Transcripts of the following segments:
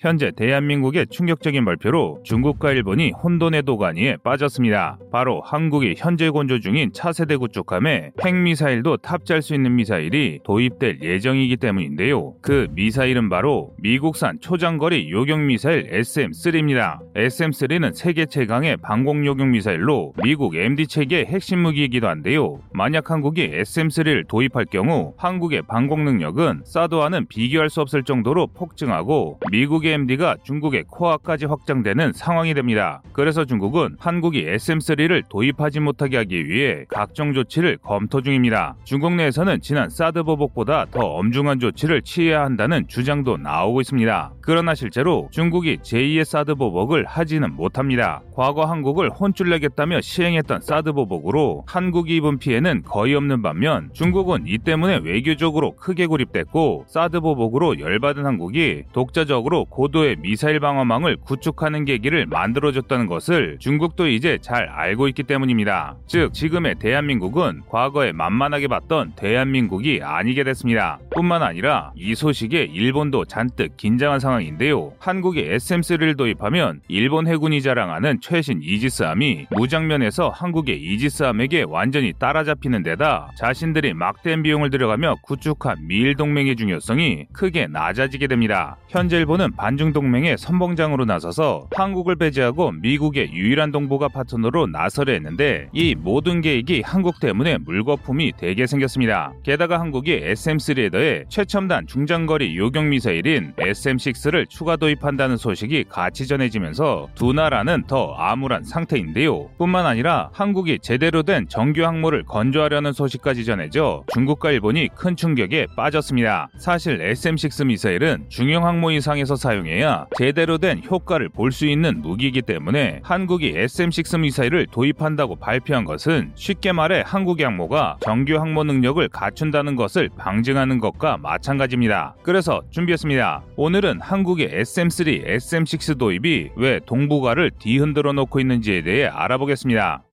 현재 대한민국의 충격적인 발표로 중국과 일본이 혼돈의 도가니에 빠졌습니다. 바로 한국이 현재 건조 중인 차세대 구축함에 핵미사일도 탑재할 수 있는 미사일이 도입될 예정이기 때문인데요. 그 미사일은 바로 미국산 초장거리 요격미사일 SM-3입니다. SM-3는 세계 최강의 방공 요격미사일로 미국 MD 체계의 핵심 무기이기도 한데요. 만약 한국이 SM-3를 도입할 경우 한국의 방공 능력은 사드와는 비교할 수 없을 정도로 폭증하고 미국의 MD가 중국의 코아까지 확장되는 상황이 됩니다. 그래서 중국은 한국이 SM3를 도입하지 못하게 하기 위해 각종 조치를 검토 중입니다. 중국 내에서는 지난 사드 보복보다 더 엄중한 조치를 취해야 한다는 주장도 나오고 있습니다. 그러나 실제로 중국이 제2의 사드 보복을 하지는 못합니다. 과거 한국을 혼쭐 내겠다며 시행했던 사드 보복으로 한국이 입은 피해는 거의 없는 반면 중국은 이 때문에 외교적으로 크게 고립됐고 사드 보복으로 열받은 한국이 독자적으로 고도의 미사일 방어망을 구축하는 계기를 만들어줬다는 것을 중국도 이제 잘 알고 있기 때문입니다. 즉 지금의 대한민국은 과거에 만만하게 봤던 대한민국이 아니게 됐습니다. 뿐만 아니라 이 소식에 일본도 잔뜩 긴장한 상황인데요. 한국이 SM3를 도입하면 일본 해군이 자랑하는 최신 이지스함이 무장면에서 한국의 이지스함에게 완전히 따라잡히는 데다 자신들이 막대한 비용을 들여가며 구축한 미일 동맹의 중요성이 크게 낮아지게 됩니다. 현재 일본은 반 반중 동맹의 선봉장으로 나서서 한국을 배제하고 미국의 유일한 동북아 파트너로 나서려 했는데 이 모든 계획이 한국 때문에 물거품이 되게 생겼습니다. 게다가 한국이 SM3에 더해 최첨단 중장거리 요격 미사일인 SM6를 추가 도입한다는 소식이 같이 전해지면서 두 나라는 더 암울한 상태인데요. 뿐만 아니라 한국이 제대로 된 정규 항모를 건조하려는 소식까지 전해져 중국과 일본이 큰 충격에 빠졌습니다. 사실 SM6 미사일은 중형 항모 이상에서 사용 사용해야 제대로 된 효과를 볼 수 있는 무기이기 때문에 한국이 SM6 미사일을 도입한다고 발표한 것은 쉽게 말해 한국의 항모가 정규 항모 능력을 갖춘다는 것을 방증하는 것과 마찬가지입니다. 그래서 준비했습니다. 오늘은 한국의 SM3, SM6 도입이 왜 동북아를 뒤흔들어 놓고 있는지에 대해 알아보겠습니다.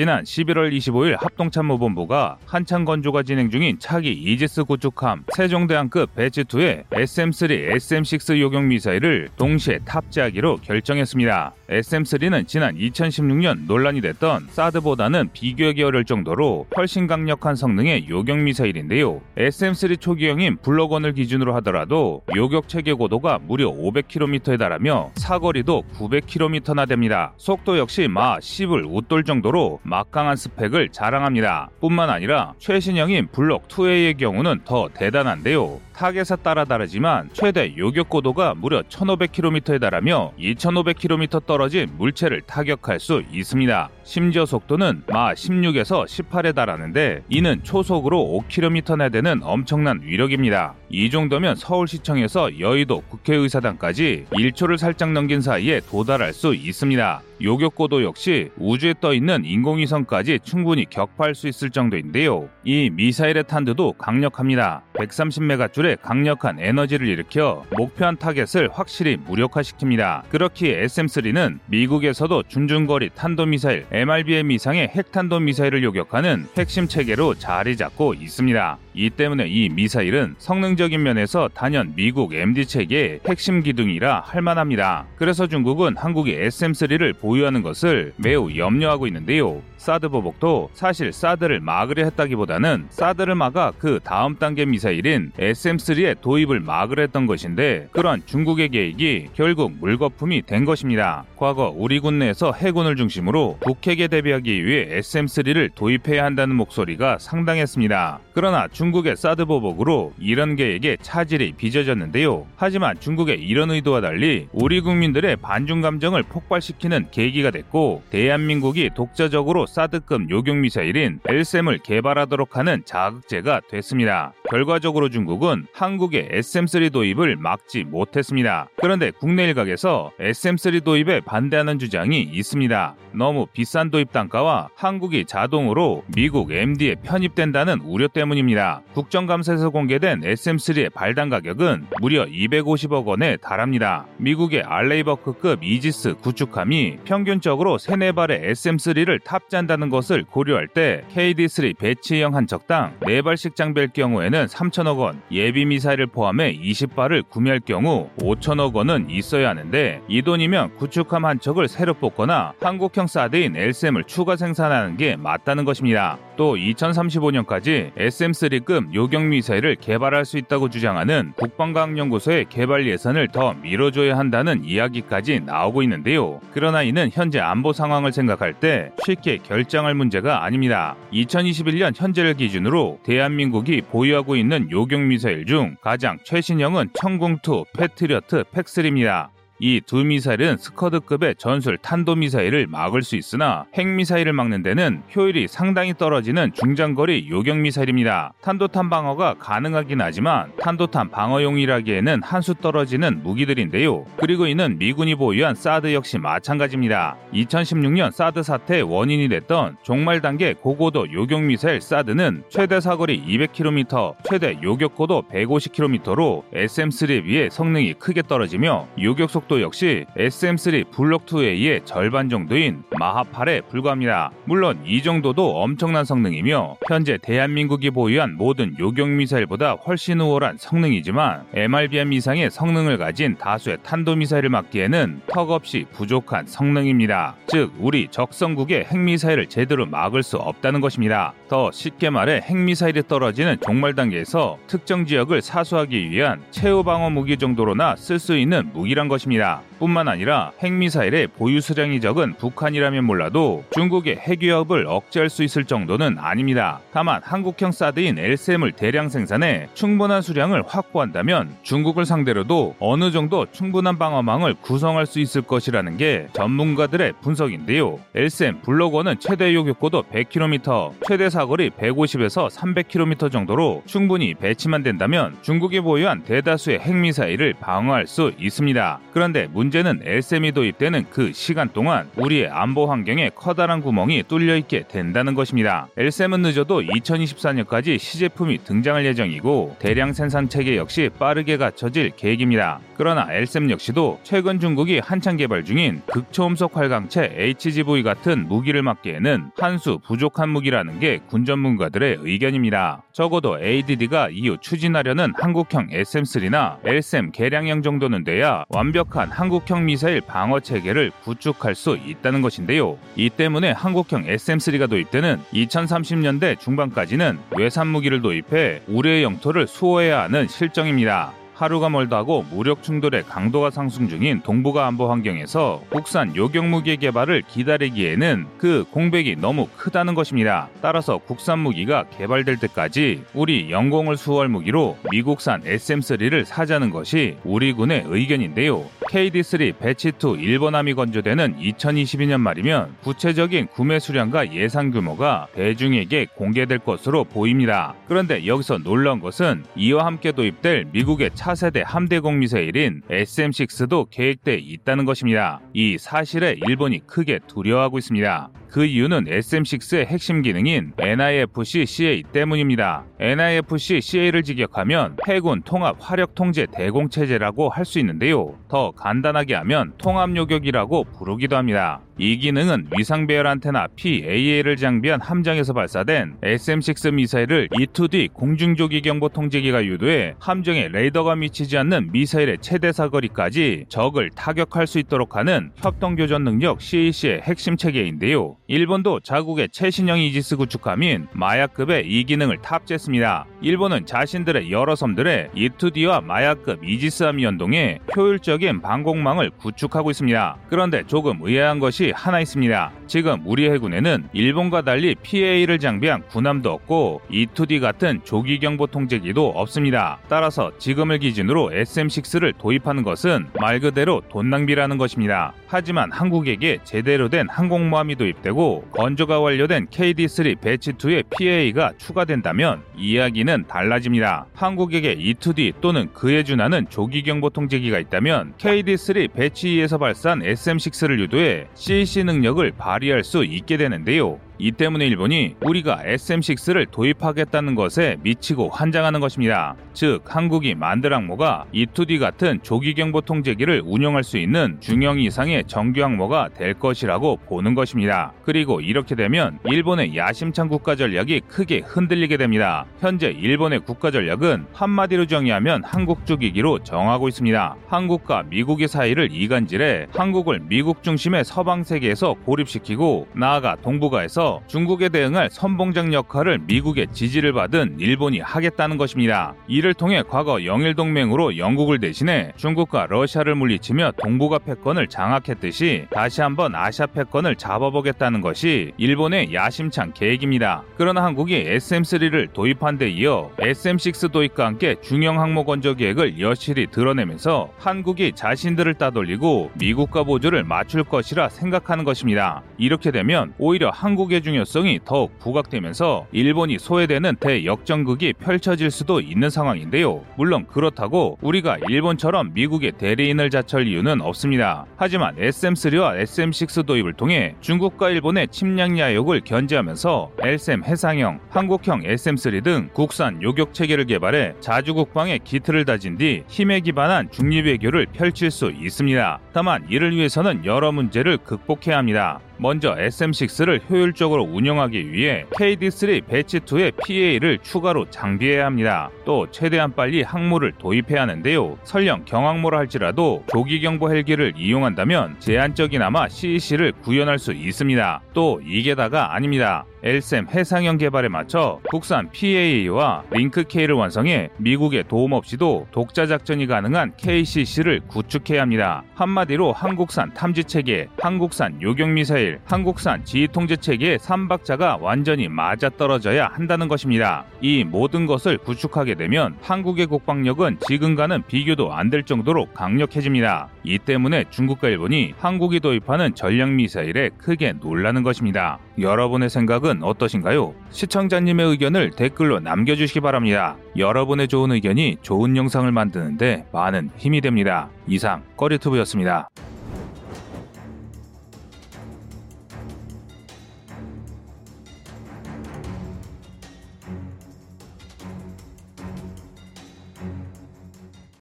지난 11월 25일 합동참모본부가 한창 건조가 진행 중인 차기 이지스 구축함 세종대왕급 배치2에 SM3, SM6 요격 미사일을 동시에 탑재하기로 결정했습니다. SM3는 지난 2016년 논란이 됐던 사드보다는 비교하기 어려울 정도로 훨씬 강력한 성능의 요격 미사일인데요. SM3 초기형인 블록원을 기준으로 하더라도 요격 체계 고도가 무려 500km에 달하며 사거리도 900km나 됩니다. 속도 역시 마 10을 웃돌 정도로 막강한 스펙을 자랑합니다. 뿐만 아니라 최신형인 블록 2A의 경우는 더 대단한데요. 타겟에 따라 다르지만 최대 요격 고도가 무려 1500km에 달하며 2500km 떨어진 물체를 타격할 수 있습니다. 심지어 속도는 마 16에서 18에 달하는데 이는 초속으로 5km나 되는 엄청난 위력입니다. 이 정도면 서울시청에서 여의도 국회의사당까지 1초를 살짝 넘긴 사이에 도달할 수 있습니다. 요격고도 역시 우주에 떠 있는 인공위성까지 충분히 격파할 수 있을 정도인데요. 이 미사일의 탄두도 강력합니다. 130메가줄의 강력한 에너지를 일으켜 목표한 타겟을 확실히 무력화시킵니다. 그렇기에 SM3는 미국에서도 준중거리 탄도미사일 MRBM 이상의 핵탄도 미사일을 요격하는 핵심 체계로 자리 잡고 있습니다. 이 때문에 이 미사일은 성능적인 면에서 단연 미국 MD 체계의 핵심 기둥이라 할 만합니다. 그래서 중국은 한국이 SM3를 보유하는 것을 매우 염려하고 있는데요. 사드 보복도 사실 사드를 막으려 했다기보다는 사드를 막아 그 다음 단계 미사일인 SM3의 도입을 막으려 했던 것인데 그러한 중국의 계획이 결국 물거품이 된 것입니다. 과거 우리 군 내에서 해군을 중심으로 북핵에 대비하기 위해 SM3를 도입해야 한다는 목소리가 상당했습니다. 그러나 중국의 사드 보복으로 이런 계획에 차질이 빚어졌는데요. 하지만 중국의 이런 의도와 달리 우리 국민들의 반중 감정을 폭발시키는 계기가 됐고 대한민국이 독자적으로 사드급 요격 미사일인 엘셈을 개발하도록 하는 자극제가 됐습니다. 결과적으로 중국은 한국의 SM3 도입을 막지 못했습니다. 그런데 국내 일각에서 SM3 도입에 반대하는 주장이 있습니다. 너무 비싼 도입 단가와 한국이 자동으로 미국 MD에 편입된다는 우려 때문입니다. 국정감사에서 공개된 SM3의 발당 가격은 무려 250억 원에 달합니다. 미국의 알레이버크급 이지스 구축함이 평균적으로 3, 4발의 SM3를 탑재한다는 것을 고려할 때 KD3 배치형 한 척당 4발씩 장비할 경우에는 3천억 원, 예비 미사일을 포함해 20발을 구매할 경우 5천억 원은 있어야 하는데 이 돈이면 구축함 한 척을 새로 뽑거나 한국형 사드인 LSM을 추가 생산하는 게 맞다는 것입니다. 또 2035년까지 SM3급 요격 미사일을 개발할 수 있다고 주장하는 국방과학연구소의 개발 예산을 더 밀어줘야 한다는 이야기까지 나오고 있는데요. 그러나 이는 현재 안보 상황을 생각할 때 쉽게 결정할 문제가 아닙니다. 2021년 현재를 기준으로 대한민국이 보유하고 있는 요격 미사일 중 가장 최신형은 청궁2 패트리어트 팩3입니다. 이 두 미사일은 스커드급의 전술 탄도미사일을 막을 수 있으나 핵미사일을 막는 데는 효율이 상당히 떨어지는 중장거리 요격미사일입니다. 탄도탄 방어가 가능하긴 하지만 탄도탄 방어용이라기에는 한 수 떨어지는 무기들인데요. 그리고 이는 미군이 보유한 사드 역시 마찬가지입니다. 2016년 사드 사태의 원인이 됐던 종말 단계 고고도 요격미사일 사드는 최대 사거리 200km, 최대 요격고도 150km로 SM3에 비해 성능이 크게 떨어지며 요격 속도 속도 역시 SM3 블록2A의 절반 정도인 마하8에 불과합니다. 물론 이 정도도 엄청난 성능이며 현재 대한민국이 보유한 모든 요격 미사일보다 훨씬 우월한 성능이지만 MRBM 이상의 성능을 가진 다수의 탄도 미사일을 막기에는 턱없이 부족한 성능입니다. 즉 우리 적성국의 핵미사일을 제대로 막을 수 없다는 것입니다. 더 쉽게 말해 핵미사일이 떨어지는 종말 단계에서 특정 지역을 사수하기 위한 최후 방어 무기 정도로나 쓸 수 있는 무기란 것입니다. 있습니다. 뿐만 아니라 핵미사일의 보유 수량이 적은 북한이라면 몰라도 중국의 핵위협을 억제할 수 있을 정도는 아닙니다. 다만 한국형 사드인 LCM을 대량 생산해 충분한 수량을 확보한다면 중국을 상대로도 어느 정도 충분한 방어망을 구성할 수 있을 것이라는 게 전문가들의 분석인데요. LCM 블록원은 최대 요격고도 100km, 최대 사거리 150에서 300km 정도로 충분히 배치만 된다면 중국이 보유한 대다수의 핵미사일을 방어할 수 있습니다. 그런데 문 문제는 LSM이 도입되는 그 시간 동안 우리의 안보 환경에 커다란 구멍이 뚫려 있게 된다는 것입니다. LSM은 늦어도 2024년까지 시제품이 등장할 예정이고 대량 생산 체계 역시 빠르게 갖춰질 계획입니다. 그러나 LSM 역시도 최근 중국이 한창 개발 중인 극초음속 활강체 HGV 같은 무기를 막기에는 한 수 부족한 무기라는 게 군 전문가들의 의견입니다. 적어도 ADD가 이후 추진하려는 한국형 SM3나 LSM 개량형 정도는 돼야 완벽한 한국 한국형 미사일 방어 체계를 구축할 수 있다는 것인데요. 이 때문에 한국형 SM3가 도입되는 2030년대 중반까지는 외산 무기를 도입해 우리의 영토를 수호해야 하는 실정입니다. 하루가 멀다 하고 무력 충돌의 강도가 상승 중인 동북아 안보 환경에서 국산 요격 무기 개발을 기다리기에는 그 공백이 너무 크다는 것입니다. 따라서 국산 무기가 개발될 때까지 우리 영공을 수호할 무기로 미국산 SM3를 사자는 것이 우리 군의 의견인데요. KD3 배치2 일본함이 건조되는 2022년 말이면 구체적인 구매 수량과 예상 규모가 대중에게 공개될 것으로 보입니다. 그런데 여기서 놀라운 것은 이와 함께 도입될 미국의 차 차세대 함대공 미사일인 SM6도 계획돼 있다는 것입니다. 이 사실에 일본이 크게 두려워하고 있습니다. 그 이유는 SM6의 핵심 기능인 NIFC-CA 때문입니다. NIFC-CA를 직역하면 해군 통합 화력 통제 대공 체제라고 할 수 있는데요. 더 간단하게 하면 통합 요격이라고 부르기도 합니다. 이 기능은 위상 배열 안테나 PAA를 장비한 함정에서 발사된 SM6 미사일을 E2D 공중조기 경보 통제기가 유도해 함정에 레이더가 미치지 않는 미사일의 최대 사거리까지 적을 타격할 수 있도록 하는 협동교전 능력 CAC의 핵심 체계인데요. 일본도 자국의 최신형 이지스 구축함인 마야급의 이 기능을 탑재했습니다. 일본은 자신들의 여러 섬들에 E2D와 마야급 이지스함이 연동해 효율적인 방공망을 구축하고 있습니다. 그런데 조금 의아한 것이 하나 있습니다. 지금 우리 해군에는 일본과 달리 PA를 장비한 군함도 없고 E2D 같은 조기 경보 통제기도 없습니다. 따라서 지금을 기준으로 SM6를 도입하는 것은 말 그대로 돈 낭비라는 것입니다. 하지만 한국에게 제대로 된 항공모함이 도입되고 건조가 완료된 KD3 배치2의 PA가 추가된다면 이야기는 달라집니다. 한국에게 E2D 또는 그에 준하는 조기 경보 통제기가 있다면 KD3 배치2에서 발사한 SM6를 유도해 C CC 능력을 발휘할 수 있게 되는데요. 이 때문에 일본이 우리가 SM6를 도입하겠다는 것에 미치고 환장하는 것입니다. 즉 한국이 만들 항모가 E2D 같은 조기 경보 통제기를 운영할 수 있는 중형 이상의 정규 항모가 될 것이라고 보는 것입니다. 그리고 이렇게 되면 일본의 야심찬 국가 전략이 크게 흔들리게 됩니다. 현재 일본의 국가 전략은 한마디로 정의하면 한국적 이기로 정하고 있습니다. 한국과 미국의 사이를 이간질해 한국을 미국 중심의 서방 세계에서 고립시키고 나아가 동북아에서 중국에 대응할 선봉장 역할을 미국의 지지를 받은 일본이 하겠다는 것입니다. 이를 통해 과거 영일 동맹으로 영국을 대신해 중국과 러시아를 물리치며 동북아 패권을 장악했듯이 다시 한번 아시아 패권을 잡아보겠다는 것이 일본의 야심찬 계획입니다. 그러나 한국이 SM3를 도입한 데 이어 SM6 도입과 함께 중형 항모 건조 계획을 여실히 드러내면서 한국이 자신들을 따돌리고 미국과 보조를 맞출 것이라 생각하는 것입니다. 이렇게 되면 오히려 한국의 중요성이 더욱 부각되면서 일본이 소외되는 대역전극이 펼쳐질 수도 있는 상황인데요. 물론 그렇다고 우리가 일본처럼 미국의 대리인을 자처할 이유는 없습니다. 하지만 SM3와 SM6 도입을 통해 중국과 일본의 침략 야욕을 견제하면서 LSM 해상형, 한국형 SM3 등 국산 요격 체계를 개발해 자주 국방의 기틀을 다진 뒤 힘에 기반한 중립 외교를 펼칠 수 있습니다. 다만 이를 위해서는 여러 문제를 극복해야 합니다. 먼저 SM6를 효율적으로 운영하기 위해 KD3 배치2의 PA를 추가로 장비해야 합니다. 또 최대한 빨리 항모를 도입해야 하는데요. 설령 경항모라 할지라도 조기 경보 헬기를 이용한다면 제한적이나마 CEC를 구현할 수 있습니다. 또 이게 다가 아닙니다. LSM 해상형 개발에 맞춰 국산 PAA와 링크 K를 완성해 미국의 도움 없이도 독자 작전이 가능한 KCC를 구축해야 합니다. 한마디로 한국산 탐지 체계, 한국산 요격 미사일, 한국산 지휘 통제 체계의 삼박자가 완전히 맞아떨어져야 한다는 것입니다. 이 모든 것을 구축하게 되면 한국의 국방력은 지금과는 비교도 안 될 정도로 강력해집니다. 이 때문에 중국과 일본이 한국이 도입하는 전략 미사일에 크게 놀라는 것입니다. 여러분의 생각은 어떠신가요? 시청자님의 의견을 댓글로 남겨주시기 바랍니다. 여러분의 좋은 의견이 좋은 영상을 만드는데 많은 힘이 됩니다. 이상 꺼리투브였습니다.